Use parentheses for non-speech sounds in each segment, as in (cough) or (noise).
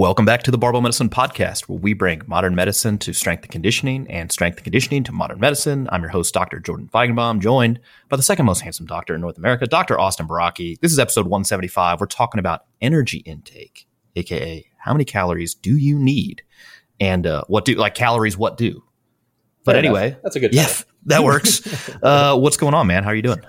Welcome back to the Barbell Medicine Podcast, where we bring modern medicine to strength and conditioning and strength and conditioning to modern medicine. I'm your host, Dr. Jordan Feigenbaum, joined by the second most handsome doctor in North America, Dr. Austin Baraki. This is episode 175. We're talking about energy intake, aka how many calories do you need, and uh, what do like calories? What do? But Fair anyway, enough. that's a good. yeah, that works. (laughs) uh, what's going on, man? How are you doing?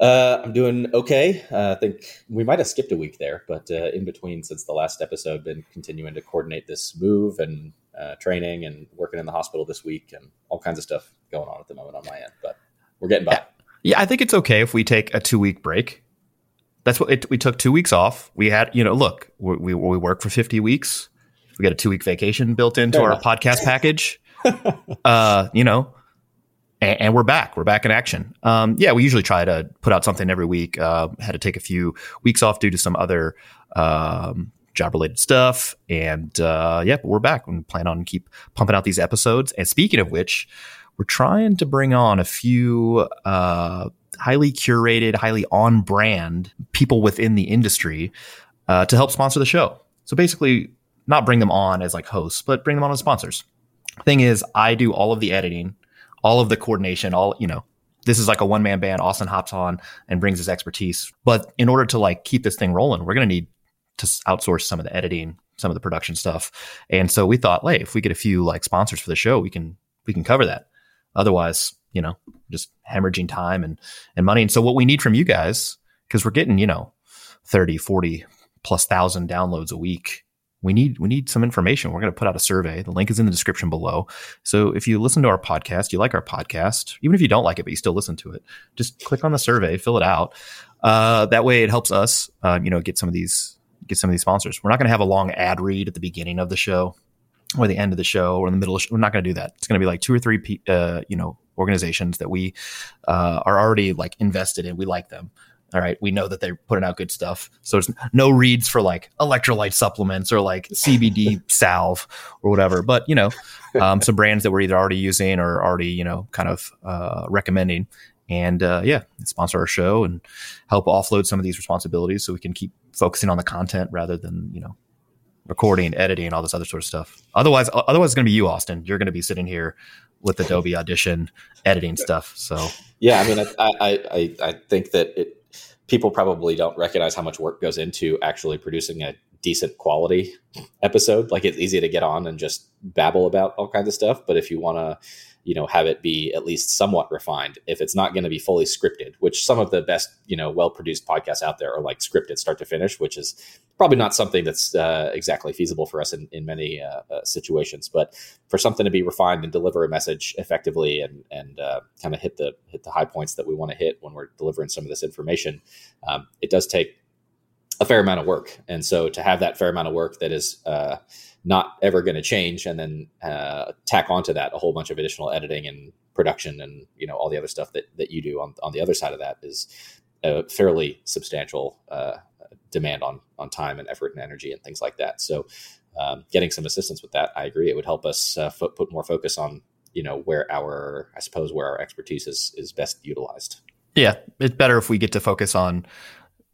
Uh, I'm doing okay. Uh, I think we might have skipped a week there, but uh, in between, since the last episode, been continuing to coordinate this move and uh, training and working in the hospital this week and all kinds of stuff going on at the moment on my end. But we're getting by. Yeah, I think it's okay if we take a two week break. That's what it, we took two weeks off. We had, you know, look, we, we, we work for 50 weeks. We got a two week vacation built into Fair our enough. podcast package. (laughs) uh, you know, and, and we're back. We're back in action. Um, yeah, we usually try to put out something every week. Uh, had to take a few weeks off due to some other um, job related stuff. And uh, yeah, but we're back. We plan on keep pumping out these episodes. And speaking of which, we're trying to bring on a few uh, highly curated, highly on brand people within the industry uh, to help sponsor the show. So basically, not bring them on as like hosts, but bring them on as sponsors. Thing is, I do all of the editing, all of the coordination, all, you know, this is like a one man band. Austin hops on and brings his expertise. But in order to like keep this thing rolling, we're going to need to outsource some of the editing, some of the production stuff. And so we thought, hey, if we get a few like sponsors for the show, we can, we can cover that. Otherwise, you know, just hemorrhaging time and, and money. And so what we need from you guys, because we're getting, you know, 30, 40 plus thousand downloads a week. We need we need some information. We're going to put out a survey. The link is in the description below. So if you listen to our podcast, you like our podcast, even if you don't like it, but you still listen to it, just click on the survey, fill it out. Uh, that way, it helps us, uh, you know, get some of these get some of these sponsors. We're not going to have a long ad read at the beginning of the show or the end of the show or in the middle. Of the show. We're not going to do that. It's going to be like two or three, pe- uh, you know, organizations that we uh, are already like invested in. We like them. All right, we know that they're putting out good stuff. So there's no reads for like electrolyte supplements or like CBD (laughs) salve or whatever. But you know, um, some brands that we're either already using or already you know kind of uh, recommending. And uh, yeah, sponsor our show and help offload some of these responsibilities so we can keep focusing on the content rather than you know recording, editing, all this other sort of stuff. Otherwise, otherwise it's going to be you, Austin. You're going to be sitting here with Adobe Audition editing stuff. So Yeah, I mean, I, I, I, I think that it, people probably don't recognize how much work goes into actually producing a decent quality episode. Like it's easy to get on and just babble about all kinds of stuff, but if you want to, you know, have it be at least somewhat refined, if it's not going to be fully scripted, which some of the best, you know, well-produced podcasts out there are like scripted start to finish, which is probably not something that's uh, exactly feasible for us in, in many uh, uh, situations. But for something to be refined and deliver a message effectively and and uh, kind of hit the hit the high points that we want to hit when we're delivering some of this information, um, it does take a fair amount of work. And so to have that fair amount of work that is uh, not ever going to change, and then uh, tack onto that a whole bunch of additional editing and production, and you know all the other stuff that that you do on on the other side of that is a fairly substantial uh, demand on on time and effort and energy and things like that. So um, getting some assistance with that, I agree, it would help us uh, fo- put more focus on you know where our I suppose where our expertise is is best utilized. yeah, it's better if we get to focus on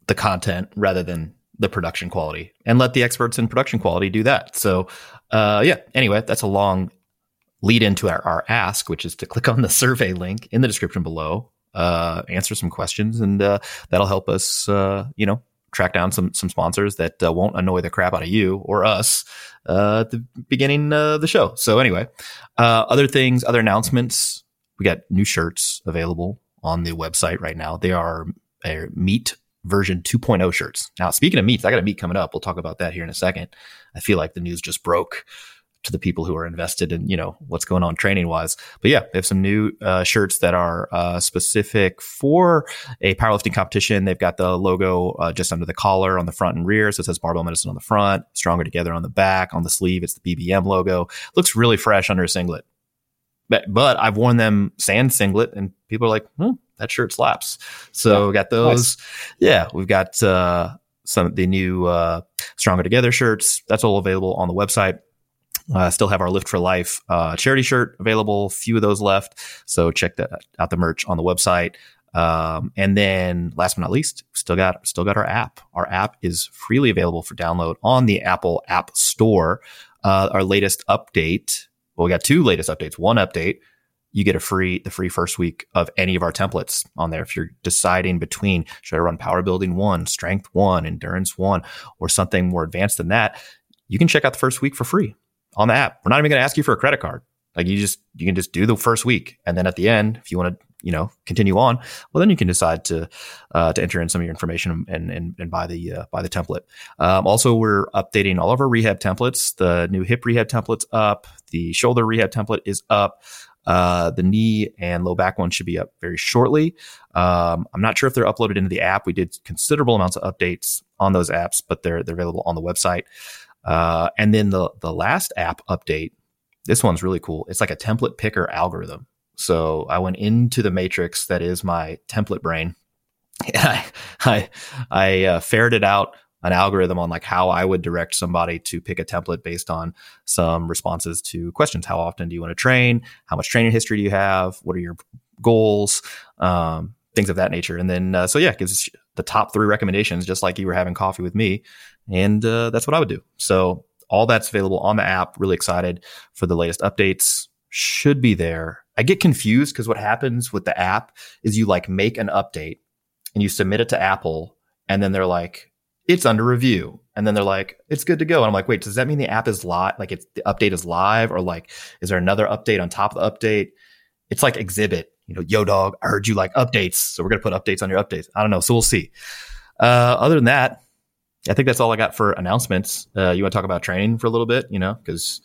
the content rather than the production quality and let the experts in production quality do that. So, uh, yeah, anyway, that's a long lead into our, our ask, which is to click on the survey link in the description below, uh, answer some questions, and uh, that'll help us, uh, you know, track down some some sponsors that uh, won't annoy the crap out of you or us uh, at the beginning of the show. So anyway, uh, other things, other announcements. We got new shirts available on the website right now. They are uh, meat version 2.0 shirts. Now, speaking of meats, I got a meat coming up. We'll talk about that here in a second. I feel like the news just broke to the people who are invested in, you know, what's going on training wise. But yeah, they have some new uh, shirts that are uh, specific for a powerlifting competition. They've got the logo uh, just under the collar on the front and rear. So it says barbell medicine on the front, stronger together on the back. On the sleeve, it's the BBM logo. Looks really fresh under a singlet. But, but I've worn them sand singlet, and people are like, hmm, that shirt slaps. So yeah, got those. Nice. Yeah, we've got uh, some of the new uh, Stronger Together shirts. That's all available on the website. Uh, still have our Lift for Life uh, charity shirt available. Few of those left, so check that out the merch on the website. Um, and then last but not least, still got still got our app. Our app is freely available for download on the Apple App Store. Uh, our latest update. Well, we got two latest updates. One update, you get a free the free first week of any of our templates on there. If you're deciding between should I run power building one, strength one, endurance one, or something more advanced than that, you can check out the first week for free on the app. We're not even going to ask you for a credit card. Like you just you can just do the first week, and then at the end, if you want to you know continue on, well then you can decide to uh, to enter in some of your information and and, and buy the uh, buy the template. Um, also, we're updating all of our rehab templates. The new hip rehab template's up. The shoulder rehab template is up. Uh, the knee and low back one should be up very shortly. Um, I'm not sure if they're uploaded into the app. We did considerable amounts of updates on those apps, but they're they're available on the website. Uh, and then the the last app update, this one's really cool. It's like a template picker algorithm. So I went into the matrix that is my template brain, (laughs) and I I, I uh, ferreted out an algorithm on like how I would direct somebody to pick a template based on some responses to questions. How often do you want to train? How much training history do you have? What are your goals? Um, things of that nature. And then, uh, so yeah, gives the top three recommendations, just like you were having coffee with me. And uh, that's what I would do. So all that's available on the app. Really excited for the latest updates. Should be there. I get confused because what happens with the app is you like make an update and you submit it to Apple, and then they're like, it's under review. And then they're like, it's good to go. And I'm like, wait, does that mean the app is live? Like it's the update is live or like, is there another update on top of the update? It's like exhibit, you know, yo dog, I heard you like updates. So we're going to put updates on your updates. I don't know. So we'll see. Uh, other than that, I think that's all I got for announcements. Uh, you want to talk about training for a little bit, you know, because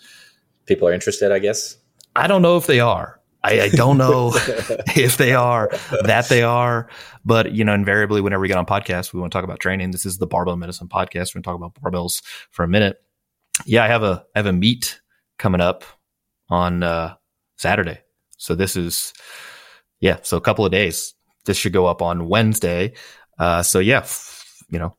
people are interested, I guess. I don't know if they are. I, I don't know (laughs) if they are that they are, but you know, invariably, whenever we get on podcasts, we want to talk about training. This is the barbell medicine podcast. We're going to talk about barbells for a minute. Yeah, I have a I have a meet coming up on uh, Saturday. So this is yeah, so a couple of days. This should go up on Wednesday. Uh, so yeah, f- you know,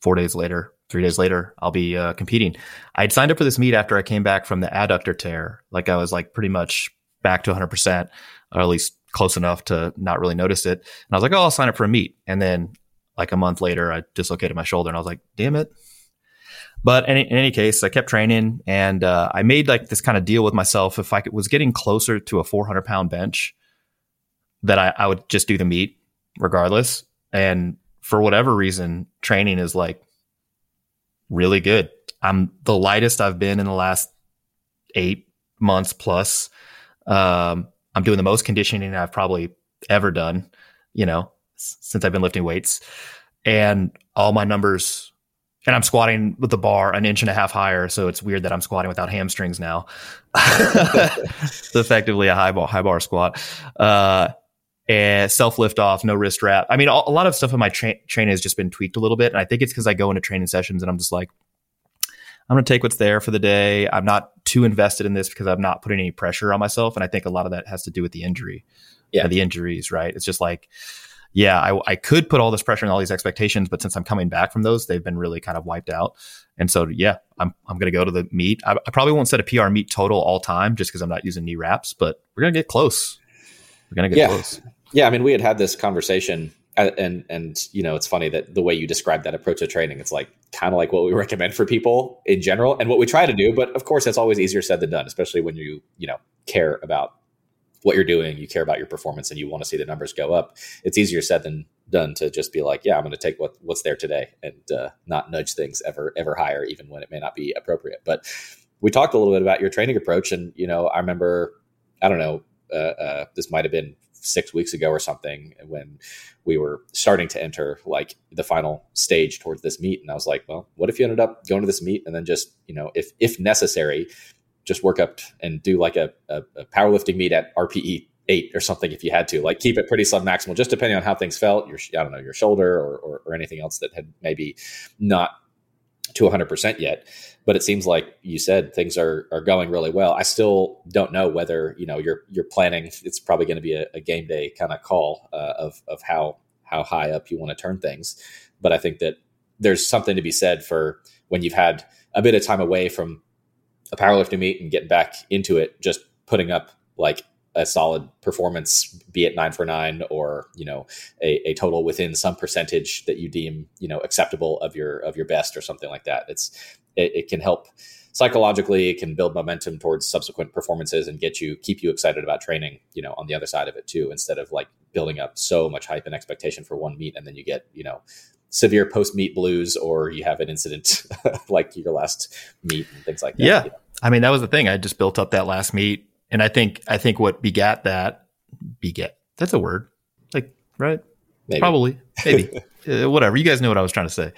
four days later, three days later, I'll be uh, competing. I'd signed up for this meet after I came back from the adductor tear. Like I was like pretty much back to 100%, or at least close enough to not really notice it. And I was like, oh, I'll sign up for a meet. And then like a month later, I dislocated my shoulder and I was like, damn it. But in, in any case, I kept training and uh, I made like this kind of deal with myself. If I was getting closer to a 400 pound bench, that I, I would just do the meet regardless. And for whatever reason, training is like really good. I'm the lightest I've been in the last eight months plus. Um, I'm doing the most conditioning I've probably ever done, you know, since I've been lifting weights. And all my numbers, and I'm squatting with the bar an inch and a half higher. So it's weird that I'm squatting without hamstrings now. it's (laughs) effectively a high bar, high bar squat. Uh, and self lift off, no wrist wrap. I mean, a lot of stuff in my tra- training has just been tweaked a little bit. And I think it's because I go into training sessions and I'm just like, I'm going to take what's there for the day. I'm not too invested in this because I'm not putting any pressure on myself. And I think a lot of that has to do with the injury. Yeah. Uh, the injuries, right? It's just like, yeah, I, I could put all this pressure and all these expectations, but since I'm coming back from those, they've been really kind of wiped out. And so, yeah, I'm, I'm going to go to the meet. I, I, probably won't set a PR meet total all time just because I'm not using knee wraps, but we're going to get close. We're going to get yeah. close. Yeah. I mean, we had had this conversation uh, and and you know it's funny that the way you describe that approach to training it's like kind of like what we (laughs) recommend for people in general and what we try to do but of course it's always easier said than done especially when you you know care about what you're doing you care about your performance and you want to see the numbers go up. It's easier said than done to just be like yeah i'm going to take what what's there today and uh, not nudge things ever ever higher even when it may not be appropriate. But we talked a little bit about your training approach and you know i remember i don't know uh, uh, this might have been six weeks ago or something when we were starting to enter like the final stage towards this meet. And I was like, well, what if you ended up going to this meet and then just, you know, if if necessary, just work up and do like a, a, a powerlifting meet at RPE eight or something if you had to like keep it pretty sub maximal just depending on how things felt your i don't know your shoulder or, or, or anything else that had maybe not to 100% yet but it seems like you said things are are going really well. I still don't know whether you know you're you're planning it's probably going to be a, a, game day kind of call uh, of of how how high up you want to turn things. But i think that there's something to be said for when you've had a bit of time away from a powerlifting meet and getting back into it just putting up like a solid performance, be it nine for nine or you know a, a, total within some percentage that you deem you know acceptable of your of your best or something like that. It's it, it, can help psychologically. It can build momentum towards subsequent performances and get you keep you excited about training. You know on the other side of it too, instead of like building up so much hype and expectation for one meet and then you get you know severe post meet blues or you have an incident (laughs) like your last meet and things like that. Yeah. I mean, that was the thing. I just built up that last meet and I think I think what begat that begat that's a word, like right? Maybe. Probably, maybe, (laughs) uh, whatever. You guys know what I was trying to say.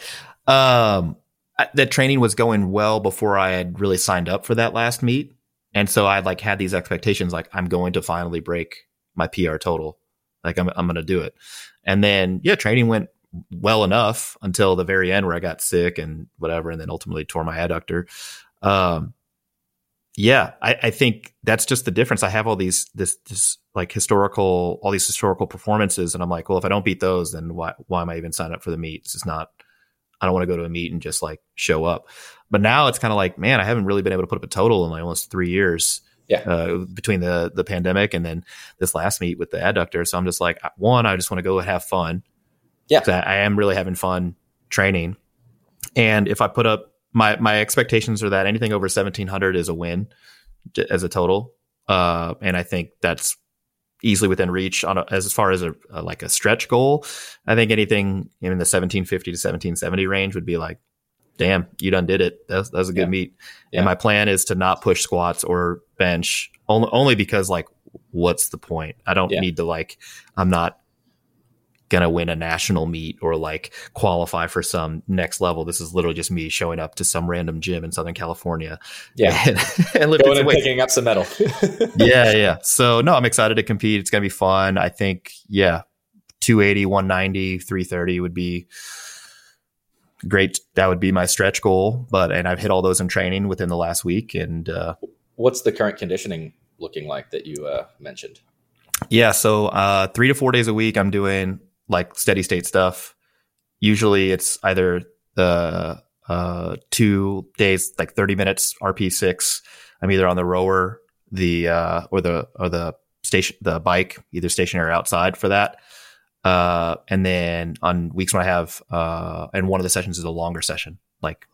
Um, I, that training was going well before I had really signed up for that last meet, and so I like had these expectations, like I'm going to finally break my PR total, like I'm I'm going to do it, and then yeah, training went well enough until the very end where I got sick and whatever, and then ultimately tore my adductor. Um, yeah, I, I, think that's just the difference. I have all these this this like historical all these historical performances, and I'm like, well, if I don't beat those, then why why am I even signing up for the meet? It's just not. I don't want to go to a meet and just like show up. But now it's kind of like, man, I haven't really been able to put up a total in like almost three years. Yeah. Uh, between the the pandemic and then this last meet with the adductor, so I'm just like, one, I just want to go and have fun. Yeah, I, I am really having fun training, and if I put up my my expectations are that anything over 1700 is a win as a total uh, and i think that's easily within reach on a, as far as a, a, like a stretch goal i think anything in the 1750 to 1770 range would be like damn you done did it that's, that's a good yeah. meet yeah. and my plan is to not push squats or bench only, only because like what's the point i don't yeah. need to like i'm not gonna win a national meet or like qualify for some next level. This is literally just me showing up to some random gym in Southern California. Yeah, (laughs) and, and lifting and picking up some metal. (laughs) yeah, yeah. So no, I'm excited to compete. It's gonna be fun. I think yeah, 280, 190, 330 would be great. That would be my stretch goal. But and I've hit all those in training within the last week. And uh, what's the current conditioning looking like that you uh, mentioned? Yeah, so uh, three to four days a week, I'm doing like steady state stuff. Usually it's either the uh, two days, like 30 minutes RP6. I'm either on the rower, the, uh, or the, or the station, the bike, either stationary or outside for that. Uh, and then on weeks when I have, uh, and one of the sessions is a longer session, like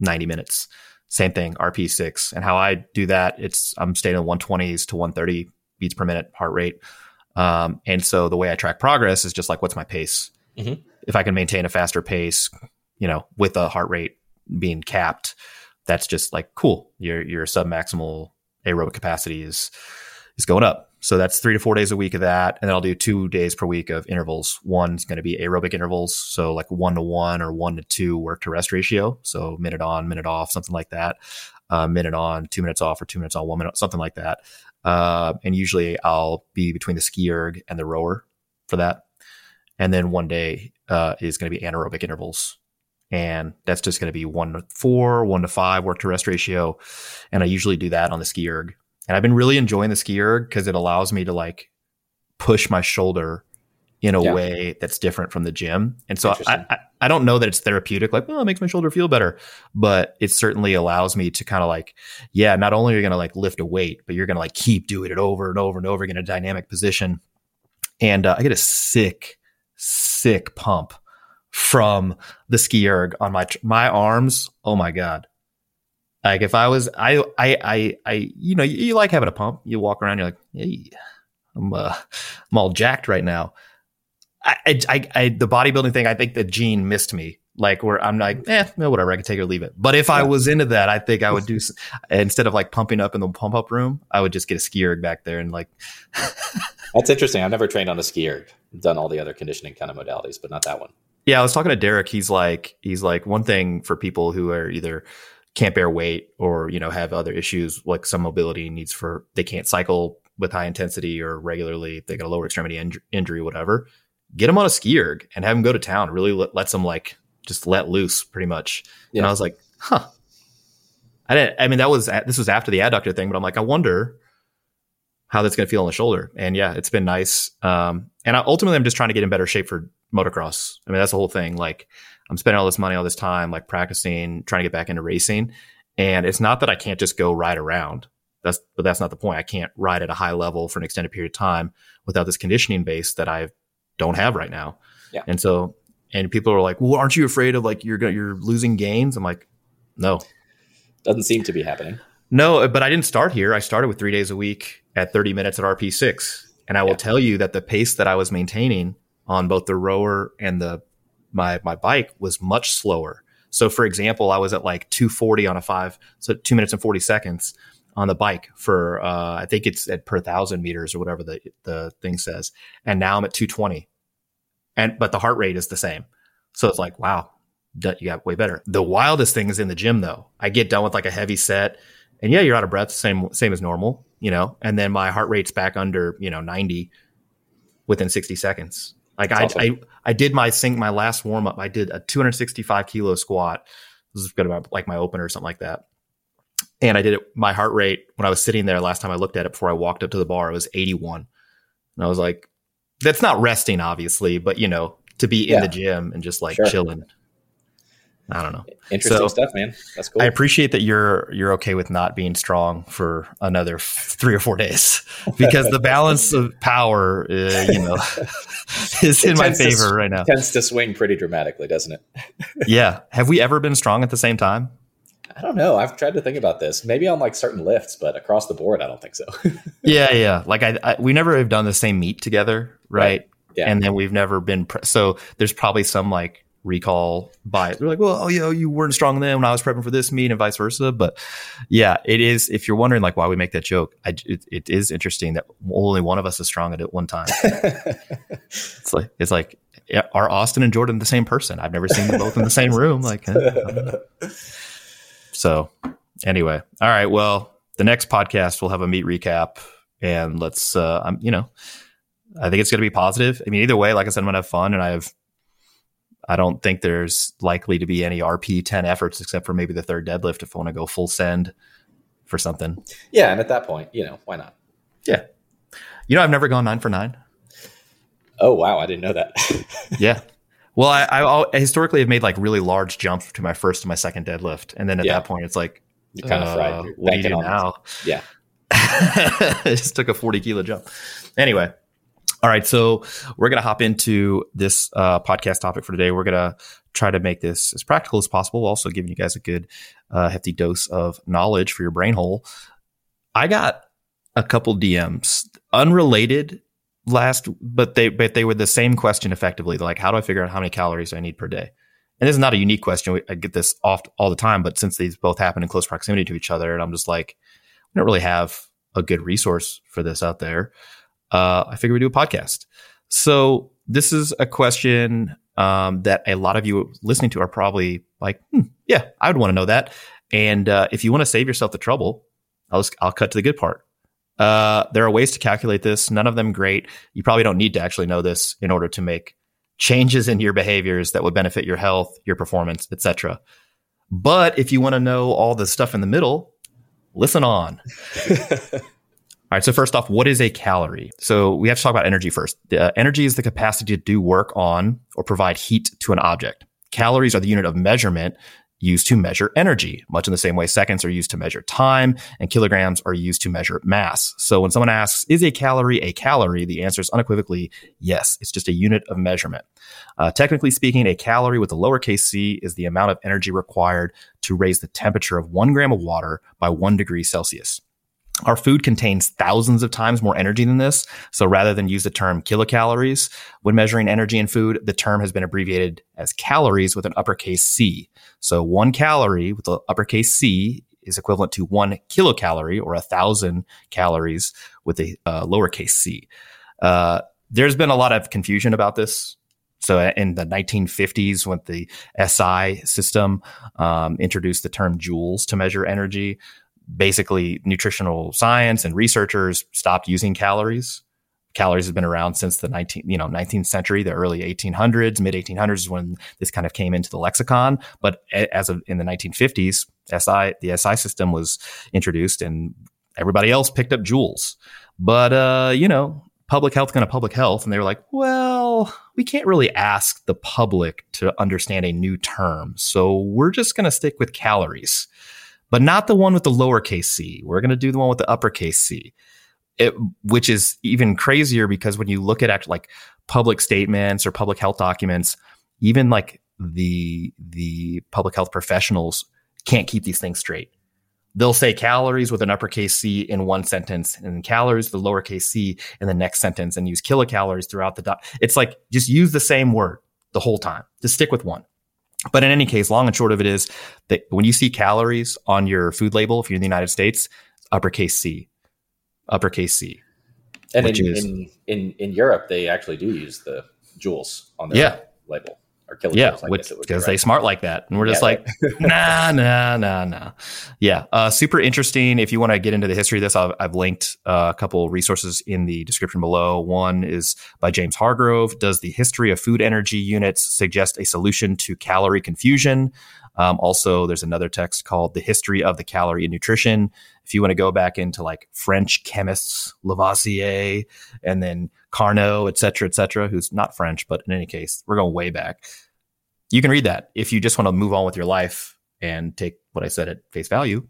90 minutes. Same thing, RP6. And how I do that, it's, I'm staying in 120s to 130 beats per minute heart rate. Um, and so the way I track progress is just like, what's my pace? Mm-hmm. If I can maintain a faster pace, you know, with a heart rate being capped, that's just like cool. Your your sub maximal aerobic capacity is is going up. So that's three to four days a week of that, and then I'll do two days per week of intervals. One's going to be aerobic intervals, so like one to one or one to two work to rest ratio. So minute on, minute off, something like that. Uh, minute on, two minutes off, or two minutes on, one minute, something like that. Uh, and usually I'll be between the ski erg and the rower for that. And then one day uh, is going to be anaerobic intervals. And that's just going to be one to four, one to five work to rest ratio. And I usually do that on the ski erg. And I've been really enjoying the ski erg because it allows me to like push my shoulder in a yeah. way that's different from the gym. And so I, I, I, don't know that it's therapeutic, like, well, it makes my shoulder feel better, but it certainly allows me to kind of like, yeah, not only are you going to like lift a weight, but you're going to like keep doing it over and over and over again in a dynamic position. And uh, I get a sick, sick pump from the ski erg on my, my arms. Oh my God. Like if I was, I, I, I, I, you know, you, you like having a pump. You walk around, you're like, hey, I'm, uh, I'm all jacked right now I, I, I, the bodybuilding thing, I think the gene missed me. Like where I'm like, eh, no, whatever, I can take it or leave it. But if I was into that, I think I would do instead of like pumping up in the pump up room, I would just get a ski erg back there and like. (laughs) That's interesting. I've never trained on a ski erg. Done all the other conditioning kind of modalities, but not that one. Yeah, I was talking to Derek. He's like, he's like one thing for people who are either can't bear weight or you know have other issues like some mobility needs for they can't cycle with high intensity or regularly. They got a lower extremity injury, whatever get him on a ski erg and have him go to town. Really let, lets him like just let loose pretty much. Yeah. And I was like, huh. I didn't, I mean, that was, this was after the adductor thing, but I'm like, I wonder how that's going to feel on the shoulder. And yeah, it's been nice. Um, and I, ultimately, I'm just trying to get in better shape for motocross. I mean, that's the whole thing. Like, I'm spending all this money, all this time, like practicing, trying to get back into racing. And it's not that I can't just go ride around. That's, but that's not the point. I can't ride at a high level for an extended period of time without this conditioning base that I don't have right now. Yeah. And so, and people are like, well, aren't you afraid of like you're going you're losing gains? I'm like, no. Doesn't seem to be happening. No, but I didn't start here. I started with three days a week at 30 minutes at RP6. And I will yeah. tell you that the pace that I was maintaining on both the rower and the my my bike was much slower. So for example, I was at like 240 on a five, so two minutes and 40 seconds on the bike for uh, I think it's at per thousand meters or whatever the the thing says. And now I'm at 220. And but the heart rate is the same. So it's like, wow, you got way better. The wildest thing is in the gym though. I get done with like a heavy set and yeah, you're out of breath, same same as normal, you know, and then my heart rate's back under, you know, 90 within 60 seconds. Like I, awesome. I, I did my sync, my last warm up. I did a 265 kilo squat. This is good about like my opener or something like that. And I did it. My heart rate when I was sitting there last time I looked at it before I walked up to the bar, it was 81. And I was like, that's not resting, obviously, but you know, to be in the gym and just like sure. chilling. I don't know. Interesting so, stuff, man. That's cool. I appreciate that you're you're okay with not being strong for another f- three or four days (laughs) because the balance of power, uh, you know, (laughs) is in my favor to, right now. Tends to swing pretty dramatically, doesn't it? yeah. Have we ever been strong at the same time? I don't know. I've tried to think about this. Maybe on like certain lifts, but across the board, I don't think so. (laughs) yeah, yeah. Like I, I, we never have done the same meet together, right? right. Yeah. And then we've never been pre- so. There's probably some like recall bias. They're like, well, oh, yeah, you weren't strong then when I was prepping for this meet and vice versa. But yeah, it is. If you're wondering like why we make that joke, I, it, it is interesting that only one of us is strong at it one time. (laughs) it's like it's like are Austin and Jordan the same person? I've never seen them both in the same (laughs) room. Like, so anyway, all right. Well, the next podcast we'll have a meet recap, and let's, uh, I'm, you know, I think it's going to be positive. I mean, either way, like I said, I'm going to have fun, and I have I don't think there's likely to be any RP 10 efforts except for maybe the third deadlift if I want to go full send for something. Yeah. And at that point, you know, why not? Yeah. You know, I've never gone nine for nine. Oh, wow. I didn't know that. yeah. (laughs) Well, I, I, I, historically have made like really large jumps to my first and my second deadlift. And then at yeah. that point, it's like, you kind uh, of fried. What do you do now? Yeah. (laughs) it just took a 40 kilo jump. Anyway, all right, so we're going to hop into this uh, podcast topic for today. We're going to try to make this as practical as possible, also giving you guys a good, uh, hefty dose of knowledge for your brain hole. I got a couple DMs unrelated last, but they but they were the same question effectively. They're like, how do I figure out how many calories I need per day? And this is not a unique question. I get this oft all the time, but since these both happen in close proximity to each other, and I'm just like, we don't really have a good resource for this out there uh, I figure we'd do a podcast. So this is a question um, that a lot of you listening to are probably like, hmm, yeah, I would want to know that. And uh, if you want to save yourself the trouble, I'll just, I'll cut to the good part. Uh, there are ways to calculate this. None of them great. You probably don't need to actually know this in order to make changes in your behaviors that would benefit your health, your performance, etc. But if you want to know all the stuff in the middle, listen on. (laughs) All right. So first off, what is a calorie? So we have to talk about energy first. Uh, energy is the capacity to do work on or provide heat to an object. Calories are the unit of measurement used to measure energy, much in the same way seconds are used to measure time and kilograms are used to measure mass. So when someone asks, is a calorie a calorie? The answer is unequivocally yes. It's just a unit of measurement. Uh, technically speaking, a calorie with a lowercase c is the amount of energy required to raise the temperature of one gram of water by one degree Celsius. Our food contains thousands of times more energy than this. So rather than use the term kilocalories when measuring energy in food, the term has been abbreviated as calories with an uppercase C. So one calorie with the uppercase C is equivalent to one kilocalorie or a thousand calories with a uh, lowercase c. Uh, there's been a lot of confusion about this. So in the 1950s, when the SI system um, introduced the term joules to measure energy, basically nutritional science and researchers stopped using calories. Calories has been around since the 19 you know 19th century the early 1800s mid 1800s is when this kind of came into the lexicon. But as of in the 1950s si the si system was introduced and everybody else picked up joules. But uh you know public health kind of public health. And they were like well we can't really ask the public to understand a new term. So we're just going to stick with calories but not the one with the lowercase c we're going to do the one with the uppercase c it, which is even crazier because when you look at act, like public statements or public health documents, even like the the public health professionals can't keep these things straight. They'll say calories with an uppercase C in one sentence and calories the lowercase c in the next sentence and use kilocalories throughout the doc. It's like just use the same word the whole time. Just stick with one. But in any case, long and short of it is that when you see calories on your food label, if you're in the United States, uppercase C uppercase C. And in, is, in, in in Europe, they actually do use the joules on their yeah. label or. Yeah, because right. they smart like that, and we're yeah, just like, (laughs) nah, nah, nah, nah. Yeah, uh, super interesting. If you want to get into the history of this, I've, I've linked uh, a couple resources in the description below. One is by James Hargrove. Does the history of food energy units suggest a solution to calorie confusion? Um, also, there's another text called The History of the Calorie in Nutrition. If you want to go back into like French chemists, Lavoisier, and then Carnot, et cetera, et cetera, who's not French, but in any case, we're going way back. You can read that. If you just want to move on with your life and take what I said at face value,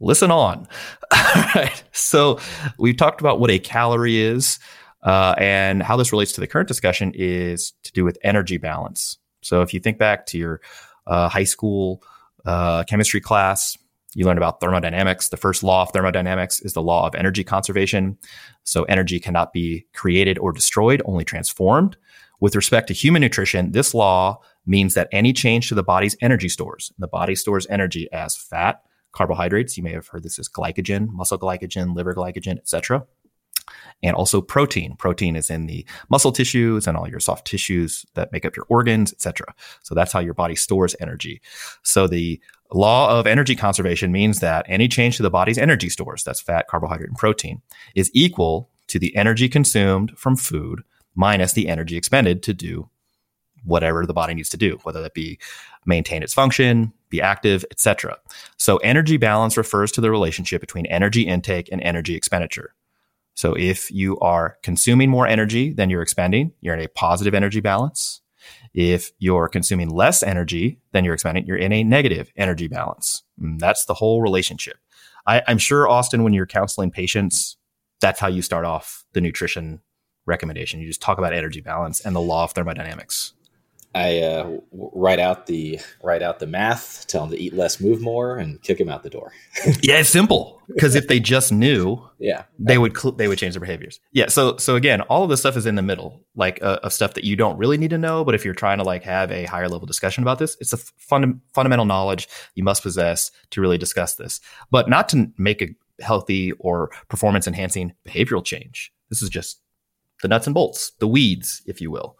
listen on. (laughs) All right. So we've talked about what a calorie is. Uh, and how this relates to the current discussion is to do with energy balance. So if you think back to your uh, high school uh, chemistry class, you learn about thermodynamics. The first law of thermodynamics is the law of energy conservation. So energy cannot be created or destroyed, only transformed. With respect to human nutrition, this law means that any change to the body's energy stores, the body stores energy as fat, carbohydrates. You may have heard this as glycogen, muscle glycogen, liver glycogen, etc and also protein. Protein is in the muscle tissues and all your soft tissues that make up your organs, etc. So that's how your body stores energy. So the law of energy conservation means that any change to the body's energy stores, that's fat, carbohydrate, and protein, is equal to the energy consumed from food minus the energy expended to do whatever the body needs to do, whether that be maintain its function, be active, etc. So energy balance refers to the relationship between energy intake and energy expenditure. So if you are consuming more energy than you're expending, you're in a positive energy balance. If you're consuming less energy than you're expending, you're in a negative energy balance. And mm, that's the whole relationship. I, I'm sure, Austin, when you're counseling patients, that's how you start off the nutrition recommendation. You just talk about energy balance and the law of thermodynamics. I uh, write out the write out the math, tell them to eat less, move more, and kick them out the door. (laughs) yeah, it's simple because if they just knew, yeah, they would cl- they would change their behaviors. Yeah, so so again, all of this stuff is in the middle, like uh, of stuff that you don't really need to know, but if you're trying to like have a higher level discussion about this, it's a fun, fundamental knowledge you must possess to really discuss this, but not to make a healthy or performance enhancing behavioral change. This is just the nuts and bolts, the weeds, if you will.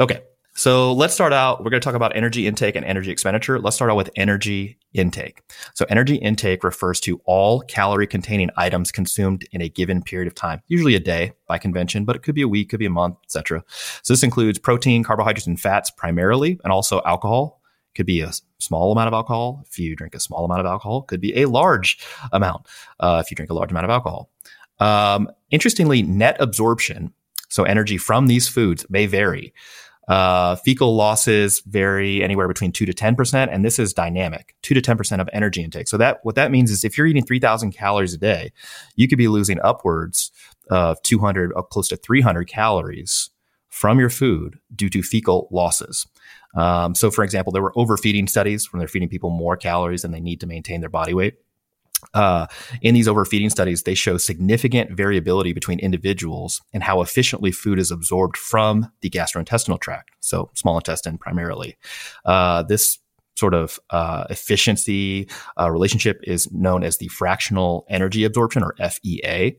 Okay. So let's start out. We're going to talk about energy intake and energy expenditure. Let's start out with energy intake. So energy intake refers to all calorie containing items consumed in a given period of time, usually a day by convention, but it could be a week, could be a month, etc. So this includes protein, carbohydrates, and fats primarily, and also alcohol. Could be a small amount of alcohol. If you drink a small amount of alcohol, could be a large amount. Uh, if you drink a large amount of alcohol. Um, interestingly, net absorption, so energy from these foods may vary. Uh, fecal losses vary anywhere between two to 10%. And this is dynamic, two to 10% of energy intake. So that, what that means is if you're eating 3000 calories a day, you could be losing upwards of 200, uh, close to 300 calories from your food due to fecal losses. Um, so, for example, there were overfeeding studies when they're feeding people more calories than they need to maintain their body weight. Uh, in these overfeeding studies, they show significant variability between individuals and how efficiently food is absorbed from the gastrointestinal tract, so small intestine primarily. Uh, this sort of uh, efficiency uh, relationship is known as the fractional energy absorption, or FEA.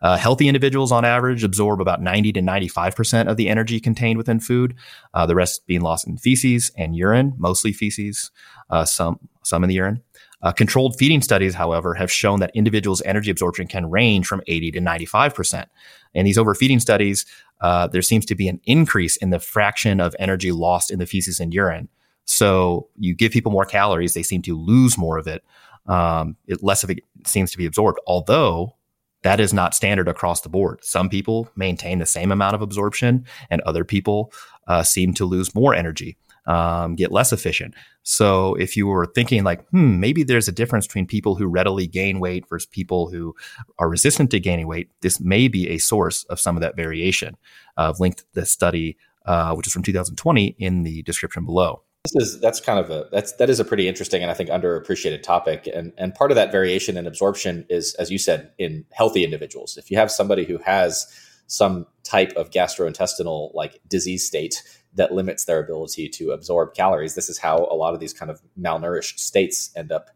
Uh, healthy individuals on average absorb about 90 to 95% of the energy contained within food, uh, the rest being lost in feces and urine, mostly feces, uh, some, some in the urine. Uh, controlled feeding studies, however, have shown that individuals' energy absorption can range from 80 to 95%. In these overfeeding studies, uh, there seems to be an increase in the fraction of energy lost in the feces and urine. So you give people more calories, they seem to lose more of it. Um, it less of it seems to be absorbed, although that is not standard across the board. Some people maintain the same amount of absorption, and other people uh, seem to lose more energy um, get less efficient. So if you were thinking like, hmm, maybe there's a difference between people who readily gain weight versus people who are resistant to gaining weight, this may be a source of some of that variation. Uh, I've linked the study, uh, which is from 2020, in the description below. This is that's kind of a that's that is a pretty interesting and I think underappreciated topic. And and part of that variation in absorption is, as you said, in healthy individuals. If you have somebody who has some type of gastrointestinal like disease state that limits their ability to absorb calories. This is how a lot of these kind of malnourished states end up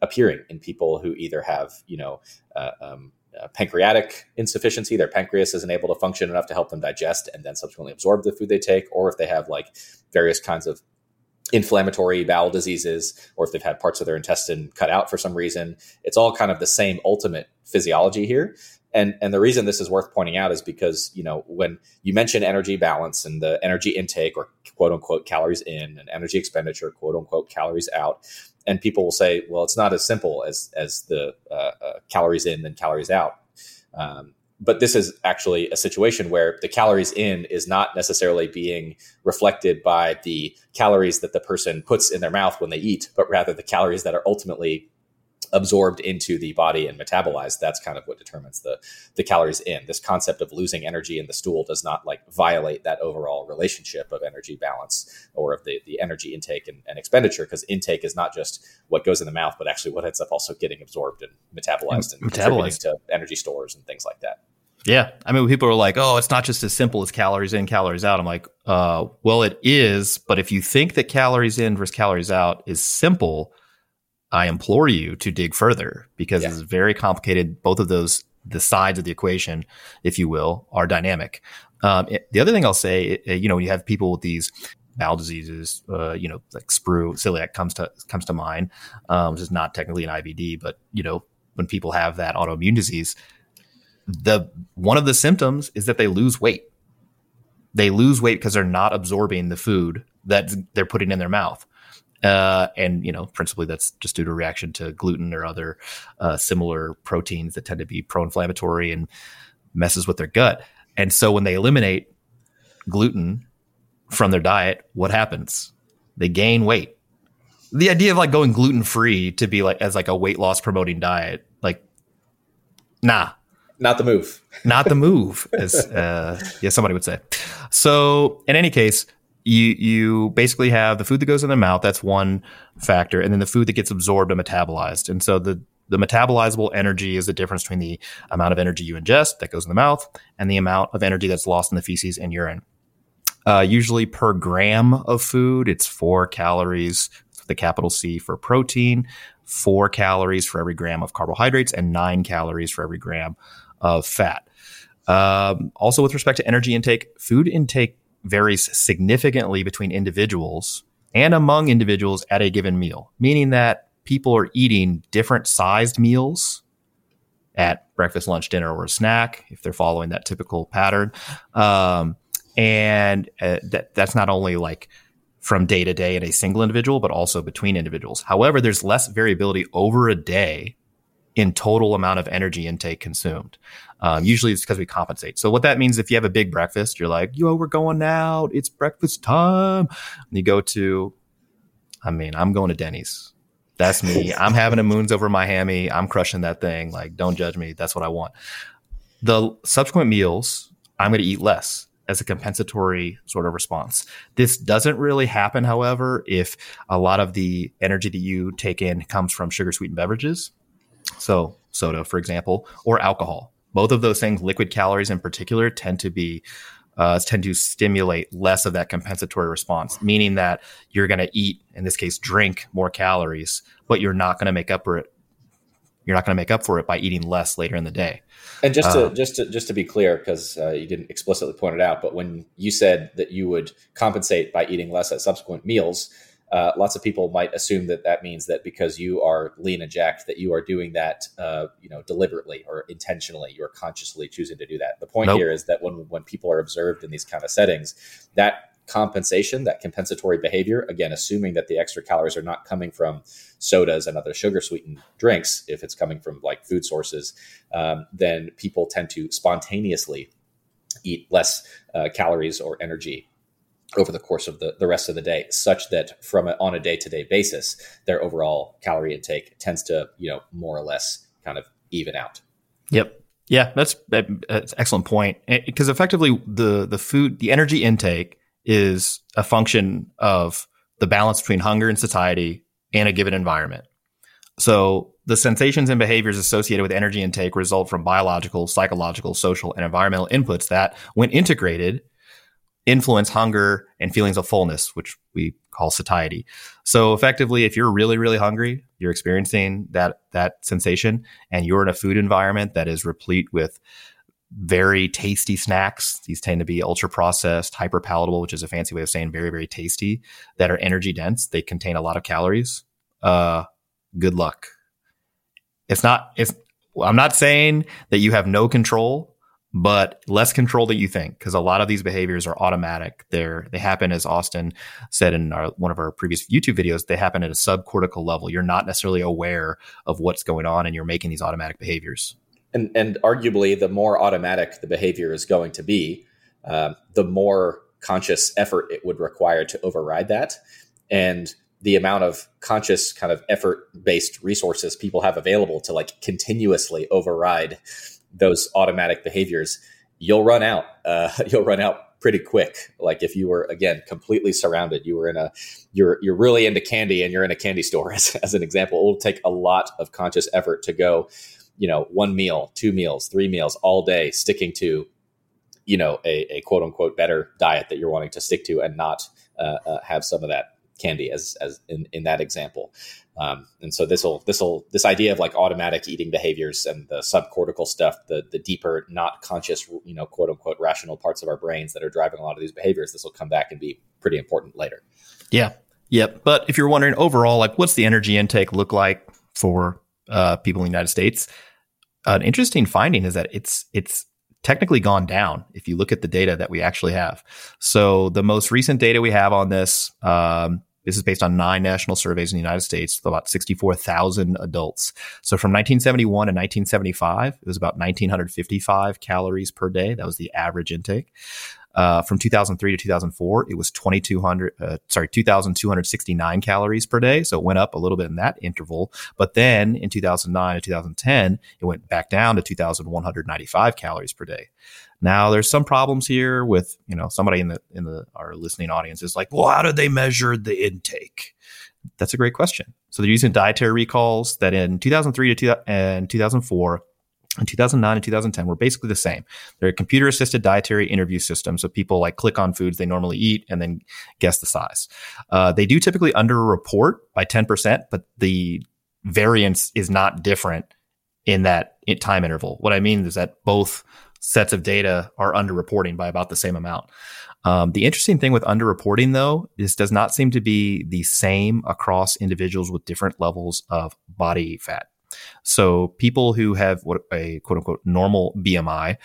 appearing in people who either have, you know, uh, um, uh, pancreatic insufficiency, their pancreas isn't able to function enough to help them digest and then subsequently absorb the food they take, or if they have like various kinds of inflammatory bowel diseases, or if they've had parts of their intestine cut out for some reason. It's all kind of the same ultimate physiology here. And and the reason this is worth pointing out is because you know when you mention energy balance and the energy intake or quote unquote calories in and energy expenditure quote unquote calories out, and people will say, well, it's not as simple as as the uh, uh, calories in and calories out. Um, but this is actually a situation where the calories in is not necessarily being reflected by the calories that the person puts in their mouth when they eat, but rather the calories that are ultimately absorbed into the body and metabolized that's kind of what determines the the calories in this concept of losing energy in the stool does not like violate that overall relationship of energy balance or of the the energy intake and, and expenditure because intake is not just what goes in the mouth but actually what ends up also getting absorbed and metabolized and, and metabolized to energy stores and things like that yeah. I mean, people are like, oh, it's not just as simple as calories in, calories out. I'm like, uh, well, it is. But if you think that calories in versus calories out is simple, I implore you to dig further because yeah. it's very complicated. Both of those, the sides of the equation, if you will, are dynamic. Um, it, the other thing I'll say, it, you know, when you have people with these bowel diseases, uh, you know, like sprue, celiac comes to comes to mind, um, which is not technically an IBD, but you know, when people have that autoimmune disease, the one of the symptoms is that they lose weight. They lose weight because they're not absorbing the food that they're putting in their mouth. Uh, and you know, principally that's just due to reaction to gluten or other uh, similar proteins that tend to be pro-inflammatory and messes with their gut. And so when they eliminate gluten from their diet, what happens? They gain weight. The idea of like going gluten free to be like as like a weight loss promoting diet, like, nah, not the move. not the move, as uh, yeah, somebody would say. So in any case, you you basically have the food that goes in the mouth. That's one factor, and then the food that gets absorbed and metabolized. And so the the metabolizable energy is the difference between the amount of energy you ingest that goes in the mouth and the amount of energy that's lost in the feces and urine. Uh, usually per gram of food, it's four calories, the capital C for protein, four calories for every gram of carbohydrates, and nine calories for every gram of fat. Um, also, with respect to energy intake, food intake varies significantly between individuals and among individuals at a given meal, meaning that people are eating different sized meals at breakfast, lunch, dinner, or a snack if they're following that typical pattern. Um, and uh, that that's not only like from day to day in a single individual, but also between individuals. However, there's less variability over a day in total amount of energy intake consumed. Um, usually it's because we compensate. So what that means, if you have a big breakfast, you're like, yo, we're going out. It's breakfast time. And you go to, I mean, I'm going to Denny's. That's me. (laughs) I'm having a moons over my hammy. I'm crushing that thing. Like, don't judge me. That's what I want. The subsequent meals, I'm going to eat less as a compensatory sort of response. This doesn't really happen, however, if a lot of the energy that you take in comes from sugar sweetened beverages. So, soda, for example, or alcohol both of those things, liquid calories in particular, tend to be uh, tend to stimulate less of that compensatory response, meaning that you're going to eat, in this case, drink more calories, but you're not going to make up for it. You're not going to make up for it by eating less later in the day. And just to uh, just to just to be clear, because uh, you didn't explicitly point it out, but when you said that you would compensate by eating less at subsequent meals, uh, lots of people might assume that that means that because you are lean and jacked, that you are doing that, uh, you know, deliberately or intentionally. You are consciously choosing to do that. The point nope. here is that when when people are observed in these kind of settings, that compensation, that compensatory behavior, again, assuming that the extra calories are not coming from sodas and other sugar sweetened drinks, if it's coming from like food sources, um, then people tend to spontaneously eat less uh, calories or energy over the course of the, the rest of the day, such that from a, on a day to day basis, their overall calorie intake tends to, you know, more or less kind of even out. Yep. Yeah, that's, that's excellent point. Eh, because effectively, the the food, the energy intake is a function of the balance between hunger and satiety in a given environment. So the sensations and behaviors associated with energy intake result from biological, psychological, social, and environmental inputs that, when integrated, influence hunger and feelings of fullness, which we call satiety. So effectively, if you're really, really hungry, you're experiencing that that sensation, and you're in a food environment that is replete with very tasty snacks. These tend to be ultra processed, hyper palatable, which is a fancy way of saying very, very tasty, that are energy dense. They contain a lot of calories. Uh, good luck. It's not, it's, I'm not saying that you have no control, but less control than you think, because a lot of these behaviors are automatic. They're, they happen, as Austin said in our, one of our previous YouTube videos, they happen at a subcortical level. You're not necessarily aware of what's going on and you're making these automatic behaviors and and arguably the more automatic the behavior is going to be uh, the more conscious effort it would require to override that and the amount of conscious kind of effort based resources people have available to like continuously override those automatic behaviors you'll run out uh, (laughs) you'll run out pretty quick. Like if you were again completely surrounded you were in a you're you're really into candy and you're in a candy store (laughs) as, as an example. It will take a lot of conscious effort to go you know, one meal, two meals, three meals all day, sticking to, you know, a, a quote unquote better diet that you're wanting to stick to and not uh, uh, have some of that candy as, as in, in that example. Um, and so this will, this will, this idea of like automatic eating behaviors and the subcortical stuff, the, the deeper, not conscious, you know, quote unquote rational parts of our brains that are driving a lot of these behaviors, this will come back and be pretty important later. Yeah. Yep. But if you're wondering overall, like what's the energy intake look like for uh, people in the United States. An interesting finding is that it's it's technically gone down if you look at the data that we actually have. So the most recent data we have on this, um, this is based on nine national surveys in the United States, about 64,000 adults. So from 1971 to 1975, it was about 1,955 calories per day. That was the average intake. Uh, from 2003 to 2004, it was 2,200, uh, sorry, 2,269 calories per day. So it went up a little bit in that interval. But then in 2009 to 2010, it went back down to 2,195 calories per day. Now there's some problems here with, you know, somebody in the, in the, our listening audience is like, well, how did they measure the intake? That's a great question. So they're using dietary recalls that in 2003 to two, and 2004, in 2009 and 2010 were basically the same. They're a computer assisted dietary interview system. So people like click on foods they normally eat and then guess the size. Uh, they do typically underreport by 10%, but the variance is not different in that time interval. What I mean is that both sets of data are underreporting by about the same amount. Um, the interesting thing with underreporting, though, is does not seem to be the same across individuals with different levels of body fat. So people who have what a quote unquote normal BMI,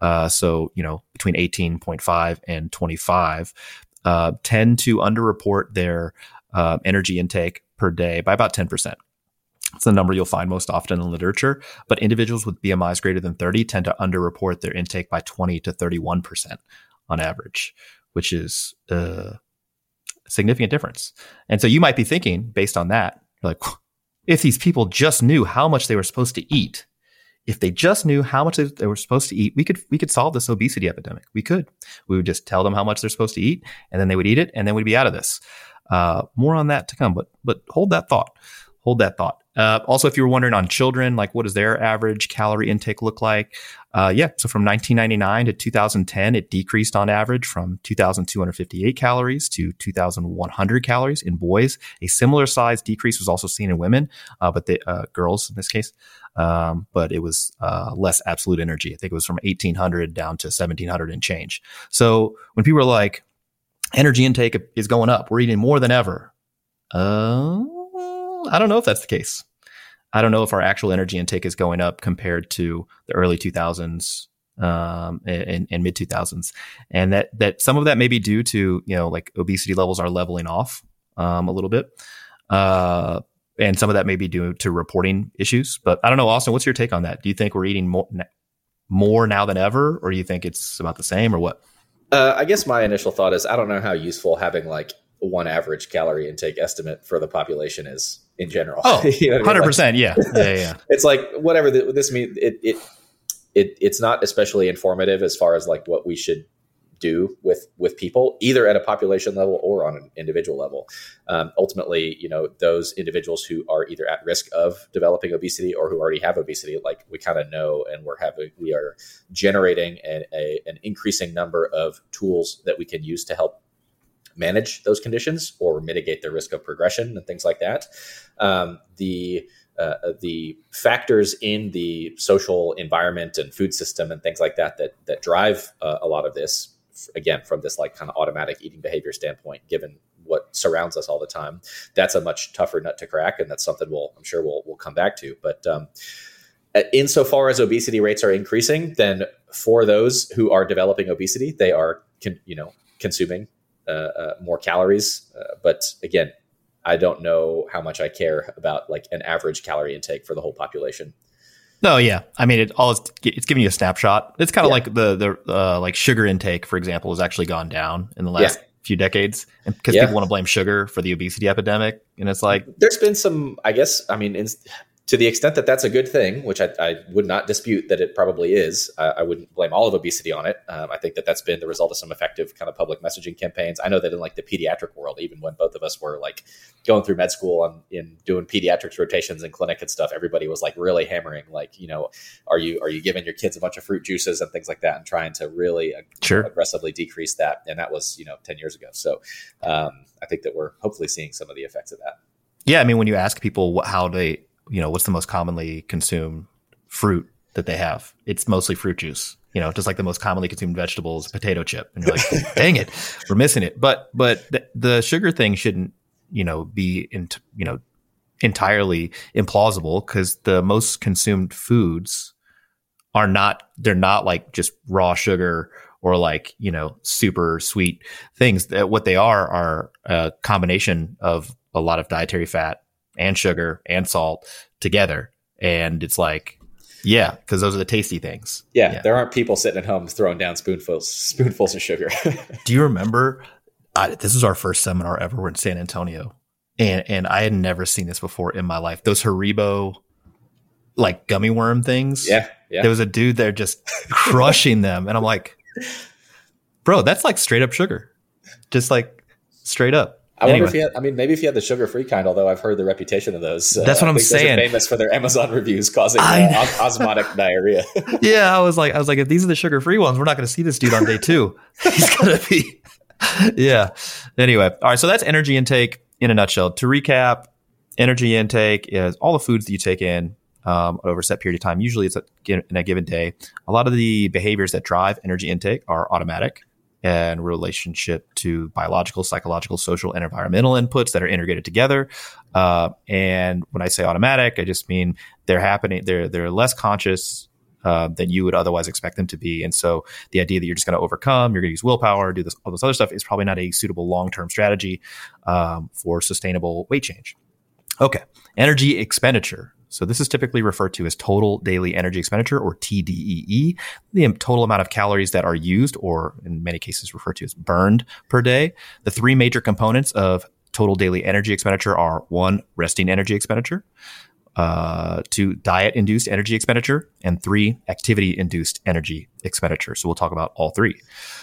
uh, so you know between 18.5 and 25, uh, tend to underreport their uh, energy intake per day by about 10 percent. It's the number you'll find most often in literature, but individuals with BMIs greater than 30 tend to underreport their intake by 20 to 31 percent on average, which is a significant difference. And so you might be thinking, based on that, like, if these people just knew how much they were supposed to eat, if they just knew how much they were supposed to eat, we could we could solve this obesity epidemic. We could. We would just tell them how much they're supposed to eat, and then they would eat it, and then we'd be out of this. Uh, more on that to come, but but hold that thought. Hold that thought. Uh, also, if you were wondering on children, like what does their average calorie intake look like? Uh, yeah, so from 1999 to 2010, it decreased on average from 2,258 calories to 2,100 calories in boys. A similar size decrease was also seen in women, uh, but the uh, girls in this case. Um, but it was uh, less absolute energy. I think it was from 1,800 down to 1,700 and change. So when people are like, energy intake is going up, we're eating more than ever. Uh, I don't know if that's the case. I don't know if our actual energy intake is going up compared to the early 2000s um, and, and mid 2000s, and that that some of that may be due to you know like obesity levels are leveling off um, a little bit, uh, and some of that may be due to reporting issues. But I don't know, Austin. What's your take on that? Do you think we're eating more more now than ever, or do you think it's about the same, or what? Uh, I guess my initial thought is I don't know how useful having like one average calorie intake estimate for the population is in general. Oh, (laughs) you know 100%. I mean? like, yeah. Yeah. Yeah. (laughs) it's like whatever the, this means, it, it, it, it's not especially informative as far as like what we should do with with people either at a population level or on an individual level um, ultimately you know those individuals who are either at risk of developing obesity or who already have obesity like we kind of know and we're having we are generating a, a, an increasing number of tools that we can use to help manage those conditions or mitigate the risk of progression and things like that. Um, the uh, the factors in the social environment and food system and things like that that that drive uh, a lot of this again from this like kind of automatic eating behavior standpoint given what surrounds us all the time that's a much tougher nut to crack and that's something we'll i'm sure we'll, we'll come back to but um, insofar as obesity rates are increasing then for those who are developing obesity they are you know consuming uh, uh, more calories. Uh, but again, I don't know how much I care about like an average calorie intake for the whole population. No, yeah. I mean, it all is, it's giving you a snapshot. It's kind of yeah. like the the uh, like sugar intake, for example, has actually gone down in the last yeah. few decades, because yeah. people want to blame sugar for the obesity epidemic, and it's like there's been some. I guess I mean, in, to the extent that that's a good thing, which I, I would not dispute that it probably is, uh, I wouldn't blame all of obesity on it. Um, I think that that's been the result of some effective kind of public messaging campaigns. I know that in like the pediatric world, even when both of us were like going through med school and in doing pediatrics rotations in clinic and stuff, everybody was like really hammering, like you know, are you are you giving your kids a bunch of fruit juices and things like that, and trying to really uh, sure. aggressively decrease that. And that was you know ten years ago. So um, I think that we're hopefully seeing some of the effects of that. Yeah, I mean, when you ask people how they you know, what's the most commonly consumed fruit that they have? It's mostly fruit juice. You know, just like the most commonly consumed vegetables, potato chip, and you're like, (laughs) dang it, we're missing it. But but the, the sugar thing shouldn't you know be in you know entirely implausible because the most consumed foods are not they're not like just raw sugar or like you know super sweet things that what they are are a combination of a lot of dietary fat and sugar and salt together. And it's like, yeah, because those are the tasty things. Yeah, yeah, there aren't people sitting at home throwing down spoonfuls spoonfuls of sugar. (laughs) Do you remember? I, this was our first seminar ever. We're in San Antonio, and and I had never seen this before in my life. Those Haribo, like gummy worm things. Yeah, yeah. There was a dude there just crushing them, and I'm like, bro, that's like straight up sugar, just like straight up. I anyway. wonder if he had, I mean, maybe if he had the sugar free kind, although I've heard the reputation of those. Uh, That's what I'm saying. famous for their Amazon reviews causing uh, osmotic diarrhea. (laughs) yeah. I was like, I was like, if these are the sugar free ones, we're not going to see this dude on day two. (laughs) He's going to be, yeah. Anyway. All right. So that's energy intake in a nutshell. To recap, energy intake is all the foods that you take in um, over a set period of time. Usually it's a, in a given day. A lot of the behaviors that drive energy intake are automatic and relationship to biological, psychological, social, and environmental inputs that are integrated together. Uh, and when I say automatic, I just mean they're happening. They're they're less conscious uh, than you would otherwise expect them to be. And so the idea that you're just going to overcome, you're going to use willpower, do this all this other stuff is probably not a suitable long term strategy um, for sustainable weight change. Okay, energy expenditure. So this is typically referred to as total daily energy expenditure or TDEE, the total amount of calories that are used or in many cases referred to as burned per day. The three major components of total daily energy expenditure are one, resting energy expenditure, uh, two, diet induced energy expenditure, and three, activity induced energy expenditure. So we'll talk about all three.